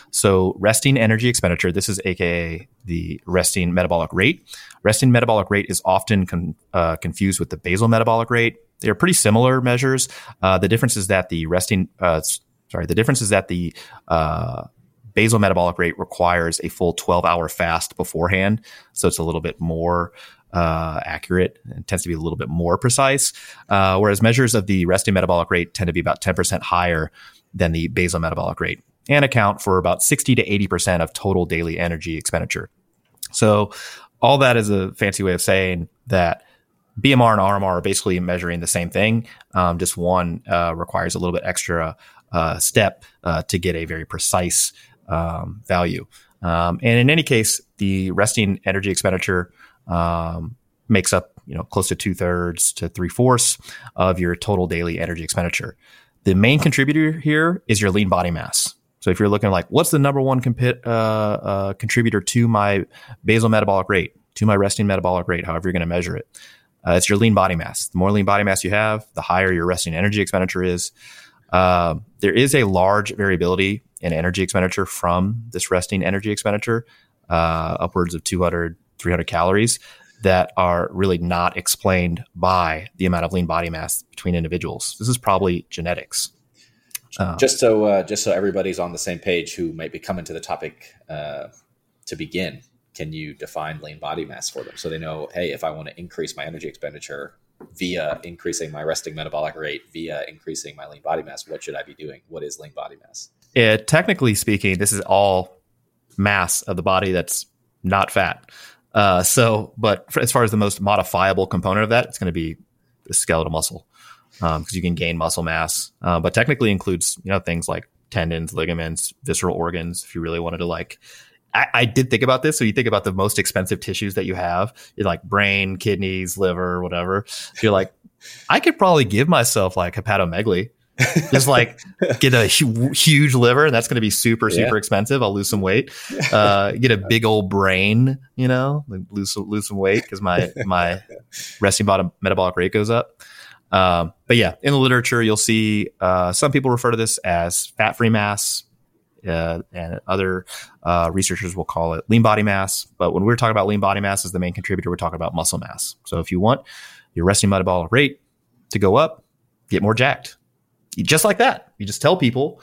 So resting energy expenditure, this is AKA the resting metabolic rate. Resting metabolic rate is often con- uh, confused with the basal metabolic rate. They're pretty similar measures. Uh, the difference is that the resting, uh, sorry, the difference is that the uh, basal metabolic rate requires a full 12 hour fast beforehand. So it's a little bit more uh, accurate and tends to be a little bit more precise. Uh, whereas measures of the resting metabolic rate tend to be about 10% higher than the basal metabolic rate and account for about 60 to 80% of total daily energy expenditure. So all that is a fancy way of saying that BMR and RMR are basically measuring the same thing. Um, just one uh, requires a little bit extra uh, step uh, to get a very precise um, value. Um, and in any case, the resting energy expenditure um, makes up you know close to two thirds to three fourths of your total daily energy expenditure. The main contributor here is your lean body mass. So if you're looking like what's the number one compi- uh, uh, contributor to my basal metabolic rate, to my resting metabolic rate, however you're going to measure it, uh, it's your lean body mass. The more lean body mass you have, the higher your resting energy expenditure is. Uh, there is a large variability in energy expenditure from this resting energy expenditure, uh, upwards of 200, 300 calories that are really not explained by the amount of lean body mass between individuals. This is probably genetics. Uh, just so uh, just so everybody's on the same page who might be coming to the topic uh, to begin, can you define lean body mass for them so they know, hey, if I want to increase my energy expenditure via increasing my resting metabolic rate, via increasing my lean body mass, what should I be doing? What is lean body mass? Yeah, technically speaking, this is all mass of the body that's not fat. Uh, so, but for, as far as the most modifiable component of that, it's going to be the skeletal muscle Um, because um, you can gain muscle mass. Uh, but technically includes you know things like tendons, ligaments, visceral organs. If you really wanted to like, I, I did think about this. So you think about the most expensive tissues that you have, like brain, kidneys, liver, whatever. You're like, I could probably give myself like hepatomegaly just like get a hu- huge liver and that's going to be super super yeah. expensive. I'll lose some weight. (laughs) Uh, get a big old brain you know lose lose some weight because my my (laughs) resting bottom metabolic rate goes up. Um, but yeah in the literature you'll see uh, some people refer to this as fat free mass uh, and other uh, researchers will call it lean body mass. But when we're talking about lean body mass as the main contributor we're talking about muscle mass. So if you want your resting metabolic rate to go up get more jacked just like that. You just tell people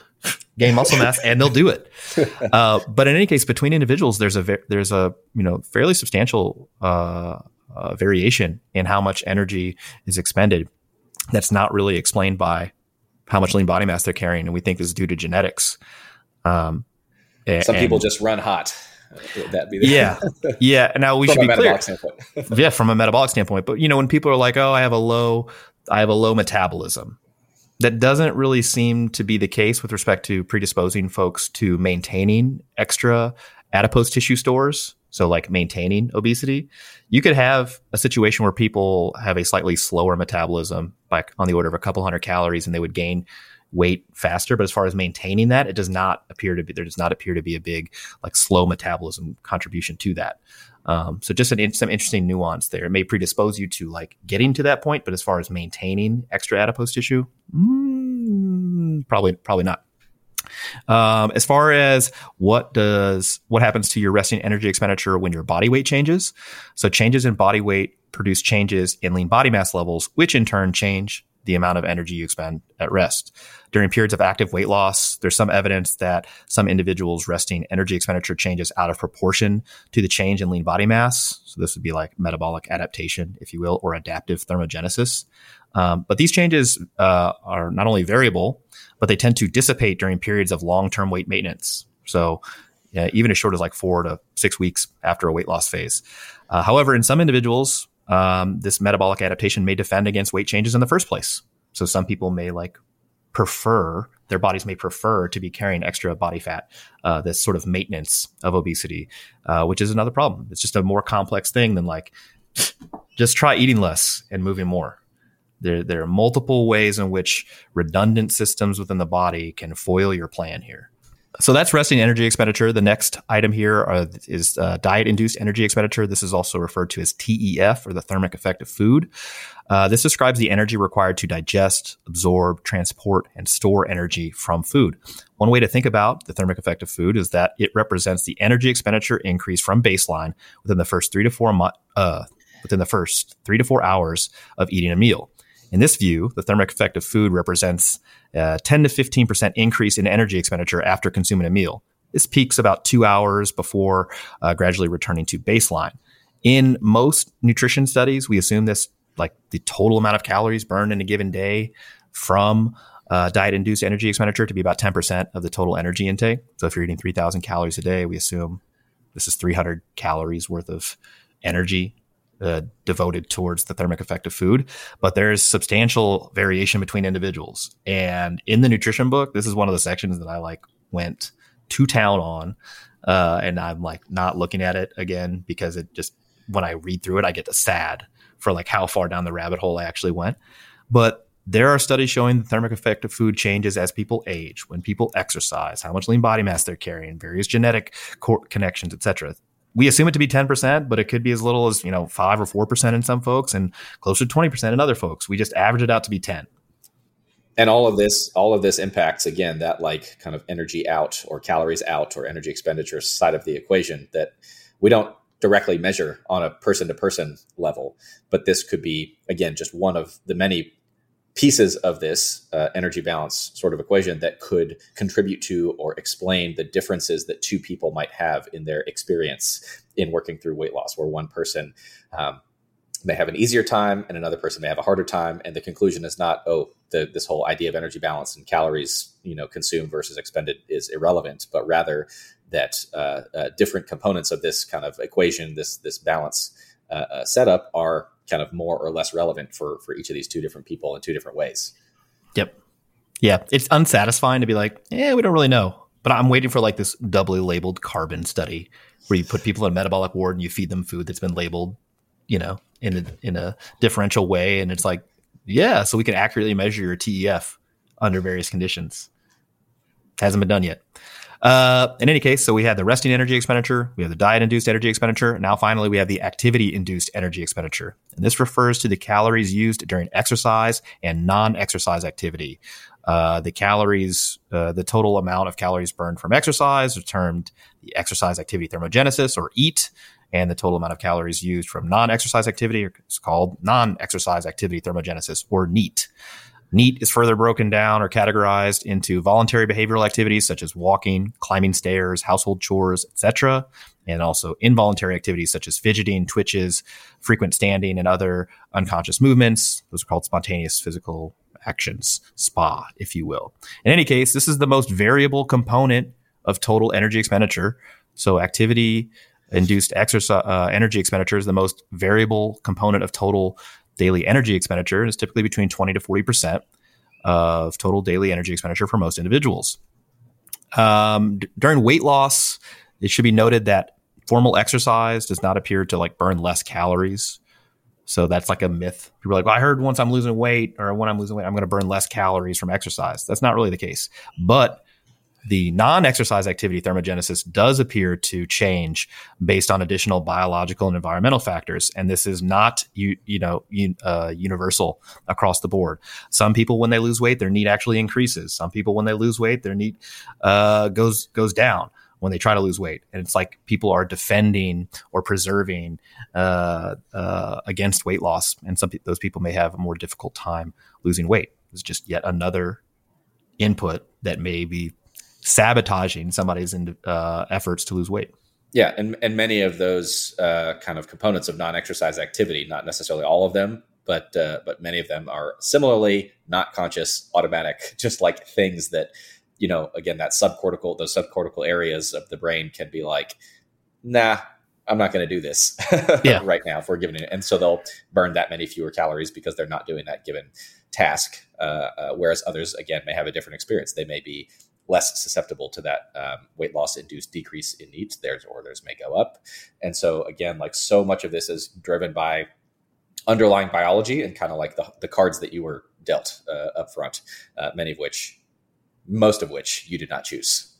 gain muscle mass and they'll do it. (laughs) Uh, but in any case, between individuals, there's a there's a you know fairly substantial uh, uh, variation in how much energy is expended. That's not really explained by how much lean body mass they're carrying, and we think this is due to genetics. Um, Some people just run hot. That be the yeah, (laughs) yeah. Now we should be clear. yeah, from a metabolic standpoint. But you know, when people are like, "Oh, I have a low, I have a low metabolism," that doesn't really seem to be the case with respect to predisposing folks to maintaining extra adipose tissue stores. So, like maintaining obesity, you could have a situation where people have a slightly slower metabolism, like on the order of a couple hundred calories, and they would gain weight faster. But as far as maintaining that, it does not appear to be there does not appear to be a big like slow metabolism contribution to that. Um, so just an, some interesting nuance there. It may predispose you to like getting to that point, but as far as maintaining extra adipose tissue, mm, probably probably not. Um, as far as what does what happens to your resting energy expenditure when your body weight changes, so changes in body weight produce changes in lean body mass levels, which in turn change the amount of energy you expend at rest. During periods of active weight loss, there's some evidence that some individuals' resting energy expenditure changes out of proportion to the change in lean body mass. So this would be like metabolic adaptation, if you will, or adaptive thermogenesis. Um, but these changes uh, are not only variable, but they tend to dissipate during periods of long-term weight maintenance. So yeah, even as short as like four to six weeks after a weight loss phase. Uh, however, in some individuals, um, this metabolic adaptation may defend against weight changes in the first place. So some people may like prefer their bodies may prefer to be carrying extra body fat. Uh, this sort of maintenance of obesity, uh, which is another problem. It's just a more complex thing than like just try eating less and moving more. There, there are multiple ways in which redundant systems within the body can foil your plan here. So that's resting energy expenditure. The next item here are, is uh, diet induced energy expenditure. This is also referred to as TEF or the thermic effect of food. Uh, this describes the energy required to digest, absorb, transport, and store energy from food. One way to think about the thermic effect of food is that it represents the energy expenditure increase from baseline within the first three to four uh, within the first three to four hours of eating a meal. In this view, the thermic effect of food represents a 10 to 15% increase in energy expenditure after consuming a meal. This peaks about two hours before uh, gradually returning to baseline. In most nutrition studies, we assume this, like the total amount of calories burned in a given day from uh, diet induced energy expenditure to be about 10% of the total energy intake. So if you're eating 3,000 calories a day, we assume this is 300 calories worth of energy uh, devoted towards the thermic effect of food, but there's substantial variation between individuals. And in the nutrition book, this is one of the sections that I like went to town on. Uh, and I'm like not looking at it again because it just, when I read through it, I get sad for like how far down the rabbit hole I actually went. But there are studies showing the thermic effect of food changes as people age, when people exercise, how much lean body mass they're carrying, various genetic connections, etc we assume it to be 10%, but it could be as little as, you know, 5 or 4% in some folks and closer to 20% in other folks. We just average it out to be 10. And all of this, all of this impacts again that like kind of energy out or calories out or energy expenditure side of the equation that we don't directly measure on a person to person level. But this could be again just one of the many pieces of this uh, energy balance sort of equation that could contribute to or explain the differences that two people might have in their experience in working through weight loss, where one person um, may have an easier time and another person may have a harder time. And the conclusion is not, oh, the, this whole idea of energy balance and calories, you know, consumed versus expended is irrelevant, but rather that uh, uh, different components of this kind of equation, this this balance uh, uh setup, are kind of more or less relevant for for each of these two different people in two different ways. Yep. Yeah, it's unsatisfying to be like, yeah, we don't really know. But I'm waiting for like this doubly labeled carbon study where you put people in a metabolic ward and you feed them food that's been labeled, you know, in a, in a differential way, and it's like, yeah, so we can accurately measure your TEF under various conditions. Hasn't been done yet. Uh, in any case, so we had the resting energy expenditure, we have the diet induced energy expenditure. Now, finally, we have the activity induced energy expenditure. And this refers to the calories used during exercise and non exercise activity. Uh, the calories, uh, the total amount of calories burned from exercise are termed the exercise activity thermogenesis or EAT. And the total amount of calories used from non exercise activity is called non exercise activity thermogenesis or NEAT. NEAT is further broken down or categorized into voluntary behavioral activities such as walking, climbing stairs, household chores, etc., and also involuntary activities such as fidgeting, twitches, frequent standing, and other unconscious movements. Those are called spontaneous physical actions, SPA, if you will. In any case, this is the most variable component of total energy expenditure. So activity induced exercise uh, energy expenditure is the most variable component of total daily energy expenditure is typically between 20 to 40% of total daily energy expenditure for most individuals. Um, d- during weight loss, it should be noted that formal exercise does not appear to like burn less calories. So that's like a myth. People are like, well, I heard once I'm losing weight or when I'm losing weight, I'm going to burn less calories from exercise. That's not really the case. But the non-exercise activity thermogenesis does appear to change based on additional biological and environmental factors. And this is not you you know uh, universal across the board. Some people when they lose weight their NEAT actually increases. Some people when they lose weight their NEAT uh, goes goes down when they try to lose weight. And it's like people are defending or preserving uh, uh against weight loss. And some those people may have a more difficult time losing weight. It's just yet another input that may be sabotaging somebody's uh, efforts to lose weight. Yeah, and and many of those uh, kind of components of non-exercise activity, not necessarily all of them, but uh, but many of them are similarly not conscious, automatic, (laughs) just like things that you know. Again, that subcortical, those subcortical areas of the brain can be like, nah, I'm not going to do this (laughs) yeah. right now if we're giving it. And so they'll burn that many fewer calories because they're not doing that given task. Uh, uh, whereas others, again, may have a different experience. They may be less susceptible to that um, weight loss induced decrease in needs. Theirs or theirs may go up. And so again, like so much of this is driven by underlying biology and kind of like the, the cards that you were dealt uh, up front, uh, many of which, most of which you did not choose.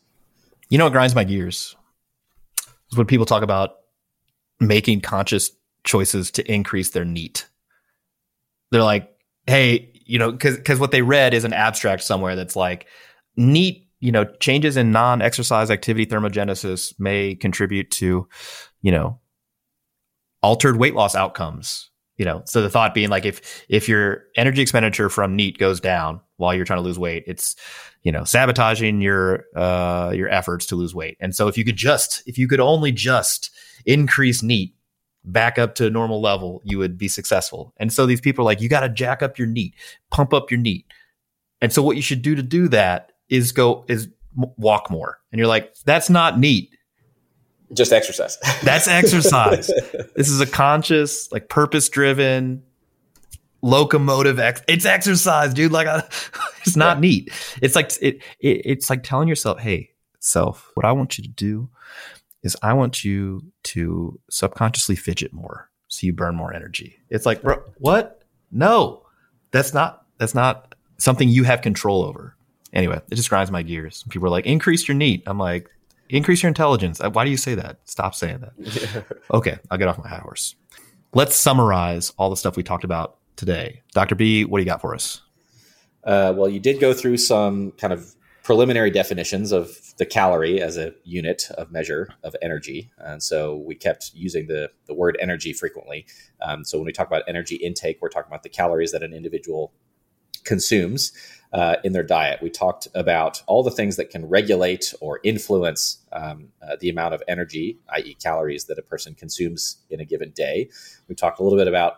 You know what grinds my gears is when people talk about making conscious choices to increase their NEAT. They're like, hey, you know, because because what they read is an abstract somewhere that's like NEAT you know, changes in non-exercise activity thermogenesis may contribute to, you know, altered weight loss outcomes. You know, so the thought being like if if your energy expenditure from NEAT goes down while you're trying to lose weight, it's you know sabotaging your uh, your efforts to lose weight. And so if you could just if you could only just increase NEAT back up to a normal level, you would be successful. And so these people are like, you got to jack up your NEAT, pump up your NEAT. And so what you should do to do that is go is walk more. And you're like that's not NEAT. Just exercise. (laughs) That's exercise. this is a conscious, like purpose driven, locomotive ex- it's exercise dude. Like (laughs) it's not yeah. neat. It's like it, it, it's like telling yourself hey self what i want you to do is i want you to subconsciously fidget more so you burn more energy. It's like bro what? No. That's not that's not something you have control over anyway it just grinds my gears people are like increase your NEAT i'm like increase your intelligence uh, why do you say that stop saying that (laughs) okay i'll get off my high horse let's summarize all the stuff we talked about today. Dr. B, what do you got for us? Uh, well, you did go through some kind of preliminary definitions of the calorie as a unit of measure of energy. And so we kept using the, the word energy frequently. Um, so when we talk about energy intake, we're talking about the calories that an individual consumes uh, in their diet. We talked about all the things that can regulate or influence um, uh, the amount of energy, i.e., calories, that a person consumes in a given day. We talked a little bit about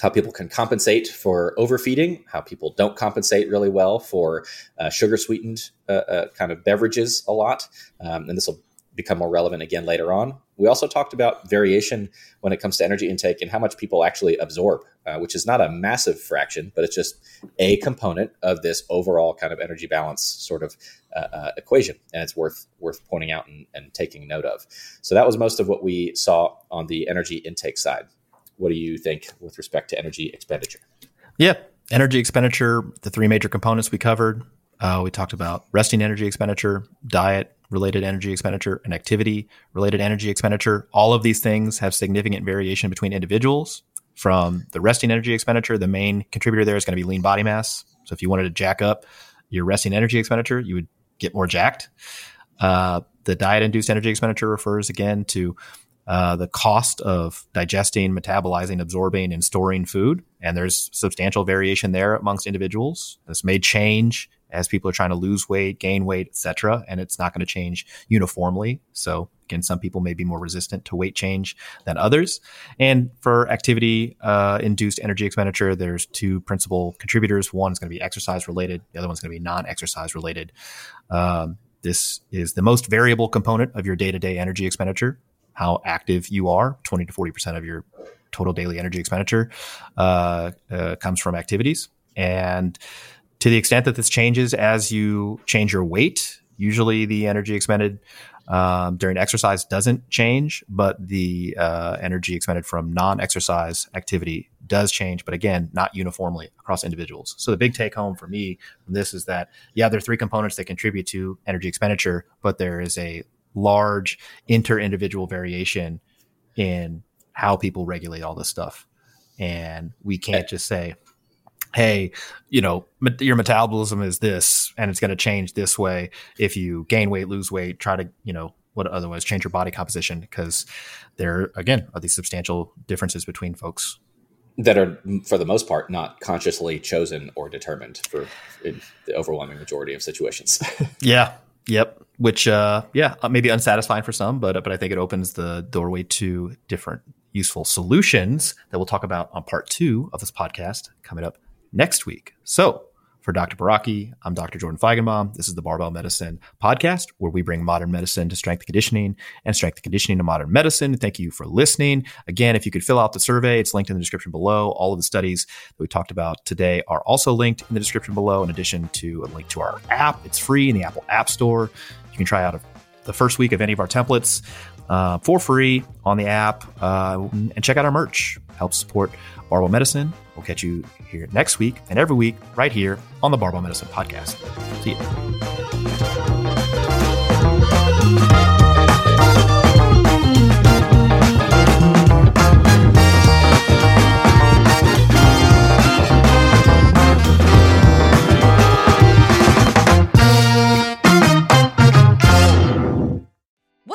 how people can compensate for overfeeding, how people don't compensate really well for uh, sugar sweetened uh, uh, kind of beverages a lot. Um, and this will become more relevant again later on. We also talked about variation when it comes to energy intake and how much people actually absorb, uh, which is not a massive fraction, but it's just a component of this overall kind of energy balance sort of uh, uh, equation, and it's worth worth pointing out and, and taking note of. So that was most of what we saw on the energy intake side. What do you think with respect to energy expenditure? Yeah, energy expenditure, the three major components we covered. Uh, we talked about resting energy expenditure, diet related energy expenditure, and activity related energy expenditure. All of these things have significant variation between individuals. From the resting energy expenditure, the main contributor there is going to be lean body mass. So if you wanted to jack up your resting energy expenditure, you would get more jacked. Uh, the diet induced energy expenditure refers again to uh, the cost of digesting, metabolizing, absorbing, and storing food. And there's substantial variation there amongst individuals. This may change as people are trying to lose weight, gain weight, etc. And it's not going to change uniformly. So again, some people may be more resistant to weight change than others. And for activity uh, induced energy expenditure, there's two principal contributors. One is going to be exercise related. The other one's going to be non-exercise related. Um, this is the most variable component of your day to day energy expenditure how active you are. 20 to 40% of your total daily energy expenditure uh, uh, comes from activities. And to the extent that this changes as you change your weight, usually the energy expended um, during exercise doesn't change, but the uh, energy expended from non exercise activity does change, but again, not uniformly across individuals. So the big take home for me from this is that, yeah, there are three components that contribute to energy expenditure, but there is a large inter individual variation in how people regulate all this stuff. And we can't just say, hey, you know, your metabolism is this and it's going to change this way if you gain weight, lose weight, try to, you know, what otherwise change your body composition because there again are these substantial differences between folks that are for the most part not consciously chosen or determined for the overwhelming majority of situations. (laughs) yeah. Yep which uh, yeah uh, maybe unsatisfying for some but but i think it opens the doorway to different useful solutions that we'll talk about on part two of this podcast coming up next week so for Dr. Baraki, I'm Dr. Jordan Feigenbaum. This is the Barbell Medicine podcast, where we bring modern medicine to strength conditioning and strength conditioning to modern medicine. Thank you for listening. Again, if you could fill out the survey, it's linked in the description below. All of the studies that we talked about today are also linked in the description below, in addition to a link to our app. It's free in the Apple App Store. You can try out the first week of any of our templates uh, for free on the app uh, and check out our merch. Help support Barbell Medicine. We'll catch you here next week and every week right here on the Barbell Medicine Podcast. See you.